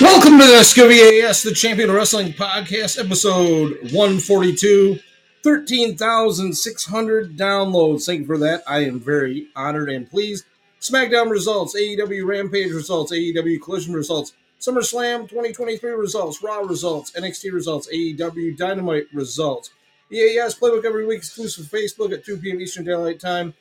Welcome to the SCVAS, the Champion Wrestling Podcast, episode 142. 13,600 downloads. Thank you for that. I am very honored and pleased. SmackDown results, AEW Rampage results, AEW Collision results, SummerSlam 2023 results, Raw results, NXT results, AEW Dynamite results. EAS Playbook every week, exclusive Facebook at 2 p.m. Eastern Daylight Time.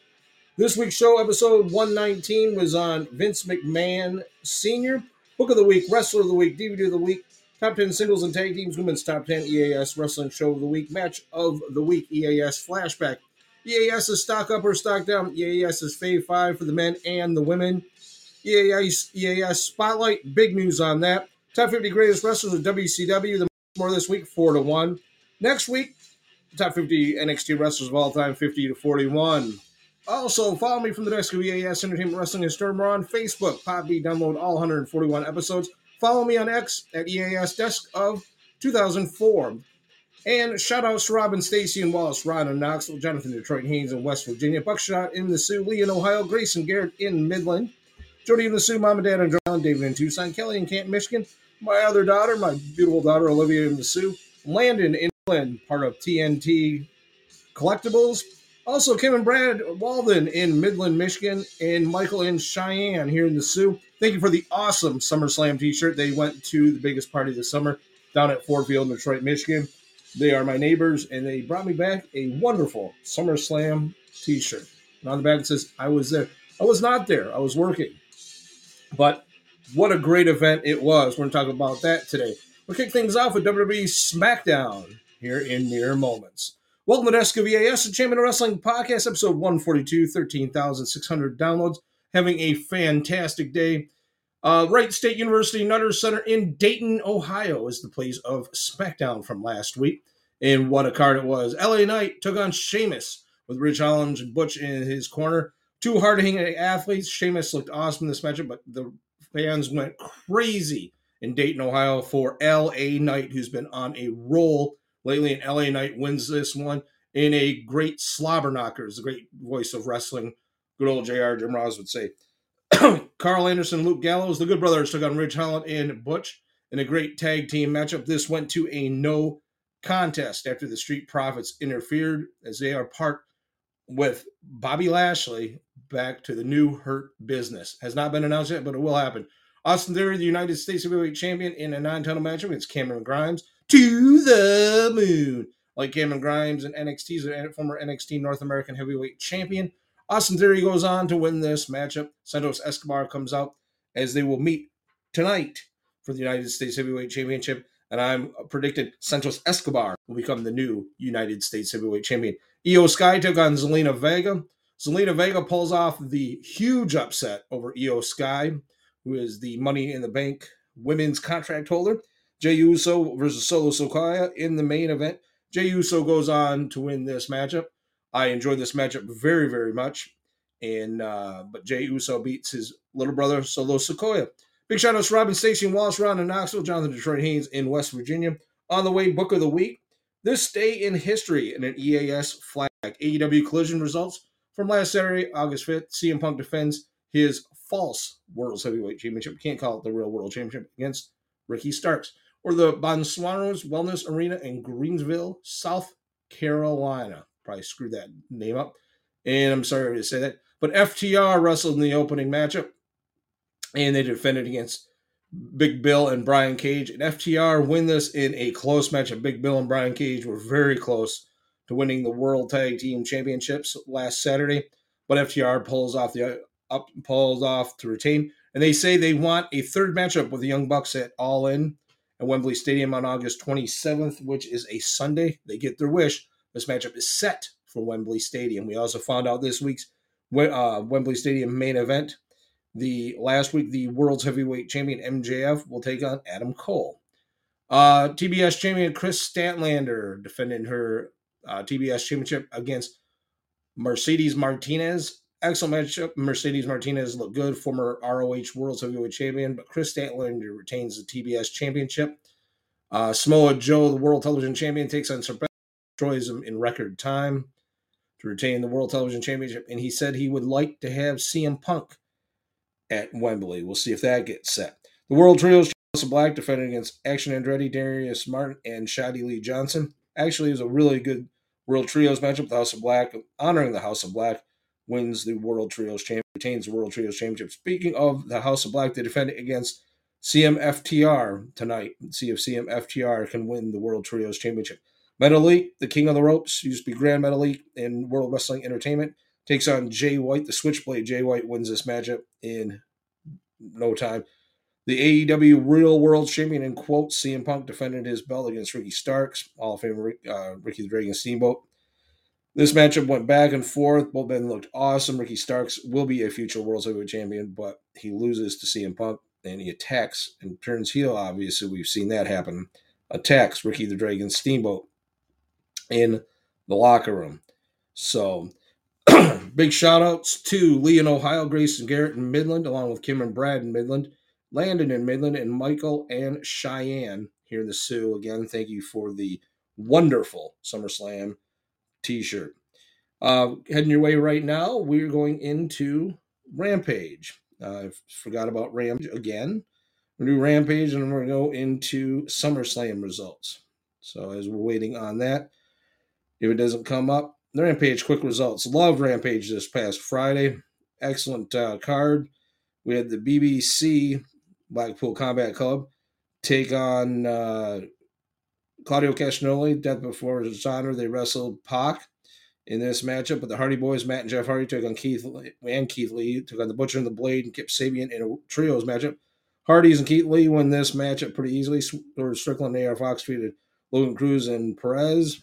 This week's show, episode 119, was on Vince McMahon Sr. Book of the Week, Wrestler of the Week, DVD of the Week, Top 10 Singles and Tag Teams, Women's Top 10, EAS Wrestling Show of the Week, Match of the Week, EAS Flashback. EAS is Stock Up or Stock Down. EAS is Fave 5 for the men and the women. EAS, EAS Spotlight, big news on that. Top 50 Greatest Wrestlers of WCW, the more this week, 4 to 1. Next week, top 50 NXT wrestlers of all time, 50 to 41. Also, follow me from the desk of EAS Entertainment Wrestling and. We're on Facebook. Podbean, download all 141 episodes. Follow me on X at EAS Desk of 2004. And shout outs to Robin, Stacy, and Wallace, Ron in Knoxville, Jonathan, Detroit, Haynes in West Virginia, Buckshot in the Sioux, Lee in Ohio, Grace and Garrett in Midland, Jody in the Sioux, Mom and Dad in John, David in Tucson, Kelly in Camp, Michigan, my other daughter, my beautiful daughter, Olivia in the Sioux, Landon in England, part of TNT Collectibles, also, Kim and Brad Walden in Midland, Michigan, and Michael in Cheyenne here in the Sioux. Thank you for the awesome SummerSlam t shirt. They went to the biggest party this summer down at Ford Field in Detroit, Michigan. They are my neighbors, and they brought me back a wonderful SummerSlam t shirt. And on the back it says, I was there. I was not there, I was working. But what a great event it was. We're going to talk about that today. We'll kick things off with WWE SmackDown here in mere moments. Welcome to SKVAS, the Champion of Wrestling Podcast, episode 142, 13,600 downloads. Having a fantastic day. Uh, Wright State University Nutter Center in Dayton, Ohio is the place of SmackDown from last week. And what a card it was. LA Knight took on Sheamus with Ridge Holland and Butch in his corner. Two hard hitting athletes. Sheamus looked awesome in this matchup, but the fans went crazy in Dayton, Ohio for LA Knight, who's been on a roll lately, and LA Knight wins this one in a great slobber knocker, is the great voice of wrestling. Good old JR Jim Ross would say. Karl Anderson, Luke Gallows, the Good Brothers took on Ridge Holland and Butch in a great tag team matchup. This went to a no contest after the Street Profits interfered as they are part with Bobby Lashley back to the new Hurt business. Has not been announced yet, but it will happen. Austin Theory, the United States Heavyweight Champion, in a non-title matchup against Cameron Grimes to the moon. Like Cameron Grimes and NXT's former NXT North American Heavyweight Champion. Austin Theory goes on to win this matchup. Santos Escobar comes out as they will meet tonight for the United States Heavyweight Championship. And I'm predicting Santos Escobar will become the new United States Heavyweight Champion. Iyo Sky took on Zelina Vega. Zelina Vega pulls off the huge upset over Iyo Sky, who is the Money in the Bank women's contract holder. Jey Uso versus Solo Sikoa in the main event. Jey Uso goes on to win this matchup. I enjoyed this matchup very, very much. And uh, but Jey Uso beats his little brother Solo Sikoa. Big shout outs to Robin Stacy and Wallace Ron in Knoxville, Jonathan Detroit Haynes in West Virginia. On the way, book of the week. This day in history in an EAS flag. AEW collision results from last Saturday, August 5th. CM Punk defends his false World Heavyweight Championship. Can't call it the real World Championship against Ricky Starks or the Bonsuanos Wellness Arena in Greensville, South Carolina. Probably screwed that name up. And I'm sorry to say that. But FTR wrestled in the opening matchup and they defended against Big Bill and Brian Cage. And FTR win this in a close matchup. Big Bill and Brian Cage were very close to winning the World Tag Team Championships last Saturday. But FTR pulls off the up pulls off to retain. And they say they want a third matchup with the Young Bucks at All In at Wembley Stadium on August 27th, which is a Sunday. They get their wish. This matchup is set for Wembley Stadium. We also found out this week's uh, Wembley Stadium main event. The last week, the world's heavyweight champion MJF will take on Adam Cole. Uh, TBS champion Kris Statlander defending her uh, TBS championship against Mercedes Martinez excellent matchup. Mercedes Martinez looked good, former ROH World Heavyweight Champion, but Kris Statlander retains the TBS Championship. Uh, Samoa Joe, the World Television Champion, takes on Serpent, destroys him in record time to retain the World Television Championship, and he said he would like to have CM Punk at Wembley. We'll see if that gets set. The World Trios House of Black defended against Action Andretti, Darius Martin, and Shadi Lee Johnson. Actually, it was a really good World Trios matchup. The House of Black, honoring the House of Black, wins the World Trios Championship, retains the World Trios Championship. Speaking of the House of Black, they defended against CMFTR tonight. See if CMFTR can win the World Trios Championship. Metalik, the king of the ropes, used to be Grand Metalik in World Wrestling Entertainment, takes on Jay White, the Switchblade. Jay White wins this matchup in no time. The AEW Real World Champion, in quotes, CM Punk defended his belt against Ricky Starks, Hall of Famer uh, Ricky the Dragon Steamboat. This matchup went back and forth. Both men looked awesome. Ricky Starks will be a future World Heavyweight Champion, but he loses to CM Punk and he attacks and turns heel. Obviously, we've seen that happen. Attacks Ricky the Dragon Steamboat in the locker room. So, big shout outs to Lee in Ohio, Grayson Garrett in Midland, along with Kim and Brad in Midland. Landon in Midland, and Michael and Cheyenne here in the Sioux. Again, thank you for the wonderful SummerSlam t shirt. Uh, heading your way right now, we're going into Rampage. Uh, I forgot about Rampage again. We're going to do Rampage and we're going to go into SummerSlam results. So, as we're waiting on that, if it doesn't come up, the Rampage quick results. Love Rampage this past Friday. Excellent uh, card. We had the BCC Blackpool Combat Club take on uh, Claudio Castagnoli, Death Before Dishonor. They wrestled Pac in this matchup, but the Hardy Boys, Matt and Jeff Hardy, took on Keith Lee, and Keith Lee, took on the Butcher and the Blade and Kip Sabian in a trios matchup. Hardys and Keith Lee win this matchup pretty easily. Or Strickland and AR Fox defeated Logan Cruz and Perez.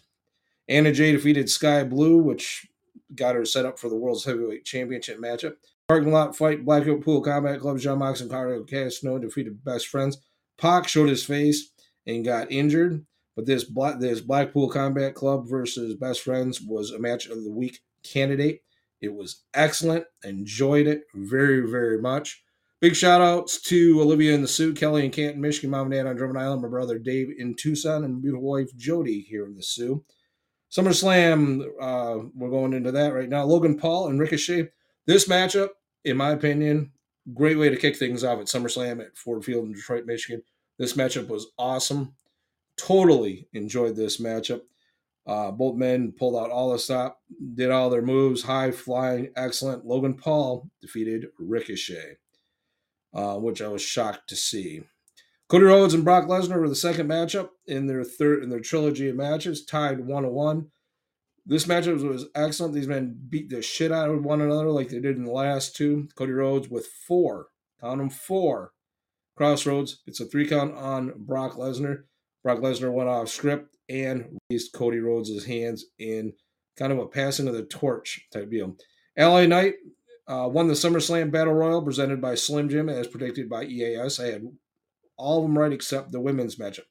Anna Jay defeated Sky Blue, which got her set up for the World's Heavyweight Championship matchup. Parking lot fight, Blackpool Combat Club, Jon Mox and Claudio Castno defeated best friends. Pac showed his face and got injured, but this Black, this Blackpool Combat Club versus Best Friends was a match of the week candidate. It was excellent. Enjoyed it very, very much. Big shout outs to Olivia in the Sioux, Kelly in Canton, Michigan, mom and dad on Drummond Island, my brother Dave in Tucson, and beautiful wife Jody here in the Sioux. SummerSlam, uh, we're going into that right now. Logan Paul and Ricochet. This matchup in my opinion, great way to kick things off at SummerSlam at Ford Field in Detroit, Michigan. This matchup was awesome. Totally enjoyed this matchup. Uh, both men pulled out all the stop, did all their moves, high flying, excellent. Logan Paul defeated Ricochet, uh, which I was shocked to see. Cody Rhodes and Brock Lesnar were the second matchup in their third in their trilogy of matches, tied one to one. This matchup was excellent. These men beat the shit out of one another like they did in the last two. Cody Rhodes with four, count them four. Cross Rhodes. It's a three count on Brock Lesnar. Brock Lesnar went off script and raised Cody Rhodes' hands in kind of a passing of the torch type deal. LA Knight uh, won the SummerSlam Battle Royal presented by Slim Jim as predicted by EAS. I had all of them right except the women's matchup.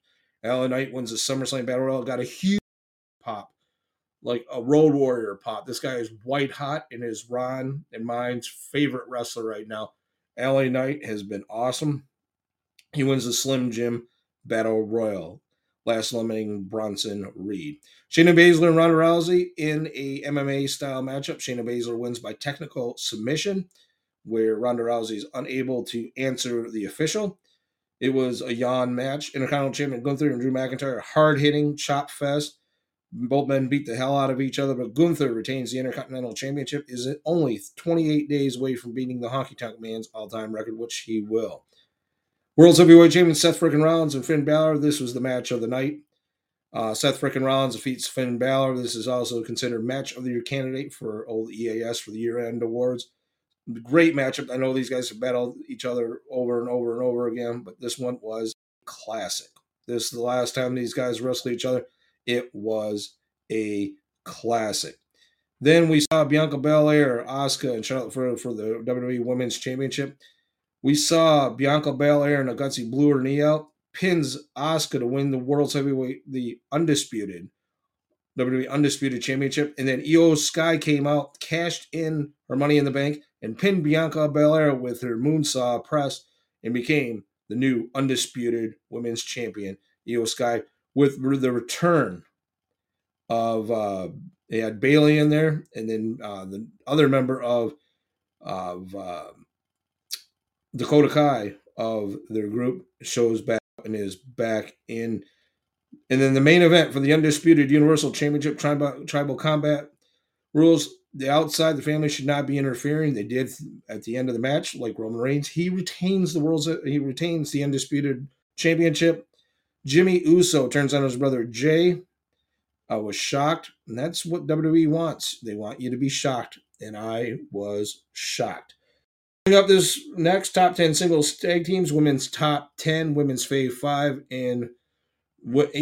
LA Knight wins the SummerSlam Battle Royal, got a huge pop like a road warrior pop. This guy is white hot and is Ron and mine's favorite wrestler right now. LA Knight has been awesome. He wins the Slim Jim Battle Royal, last eliminating Bronson Reed. Shayna Baszler and Ronda Rousey in a MMA style matchup. Shayna Baszler wins by technical submission, where Ronda Rousey is unable to answer the official. It was a yawn match. Intercontinental Champion Gunther and Drew McIntyre, hard hitting chop fest. Both men beat the hell out of each other, but Gunther retains the Intercontinental Championship. Is only 28 days away from beating the Honky Tonk Man's all-time record, which he will. World's Heavyweight Champion Seth Frickin' Rollins and Finn Balor. This was the match of the night. Uh, Seth Frickin' Rollins defeats Finn Balor. This is also considered match of the year candidate for old EAS for the year-end awards. Great matchup. I know these guys have battled each other over and over and over again, but this one was classic. This is the last time these guys wrestled each other. It was a classic. Then we saw Bianca Belair, Asuka, and Charlotte for the WWE Women's Championship. We saw Bianca Belair and a gutsy blew her knee out, pins Asuka to win the World's Heavyweight, the undisputed WWE Undisputed Championship. And then Iyo Sky came out, cashed in her money in the bank, and pinned Bianca Belair with her moonsault press and became the new Undisputed Women's Champion. Iyo Sky with the return of uh, they had Bayley in there, and then uh, the other member of of uh, Dakota Kai of their group shows back and is back in. And then the main event for the undisputed Universal Championship Tribal, tribal Combat rules the outside the family should not be interfering. They did at the end of the match, like Roman Reigns. He retains the world's he retains the undisputed championship. Jimmy Uso turns on his brother Jey. I was shocked, and that's what WWE wants. They want you to be shocked, and I was shocked. Coming up this next top 10 singles tag teams, women's top 10, women's fave 5, and what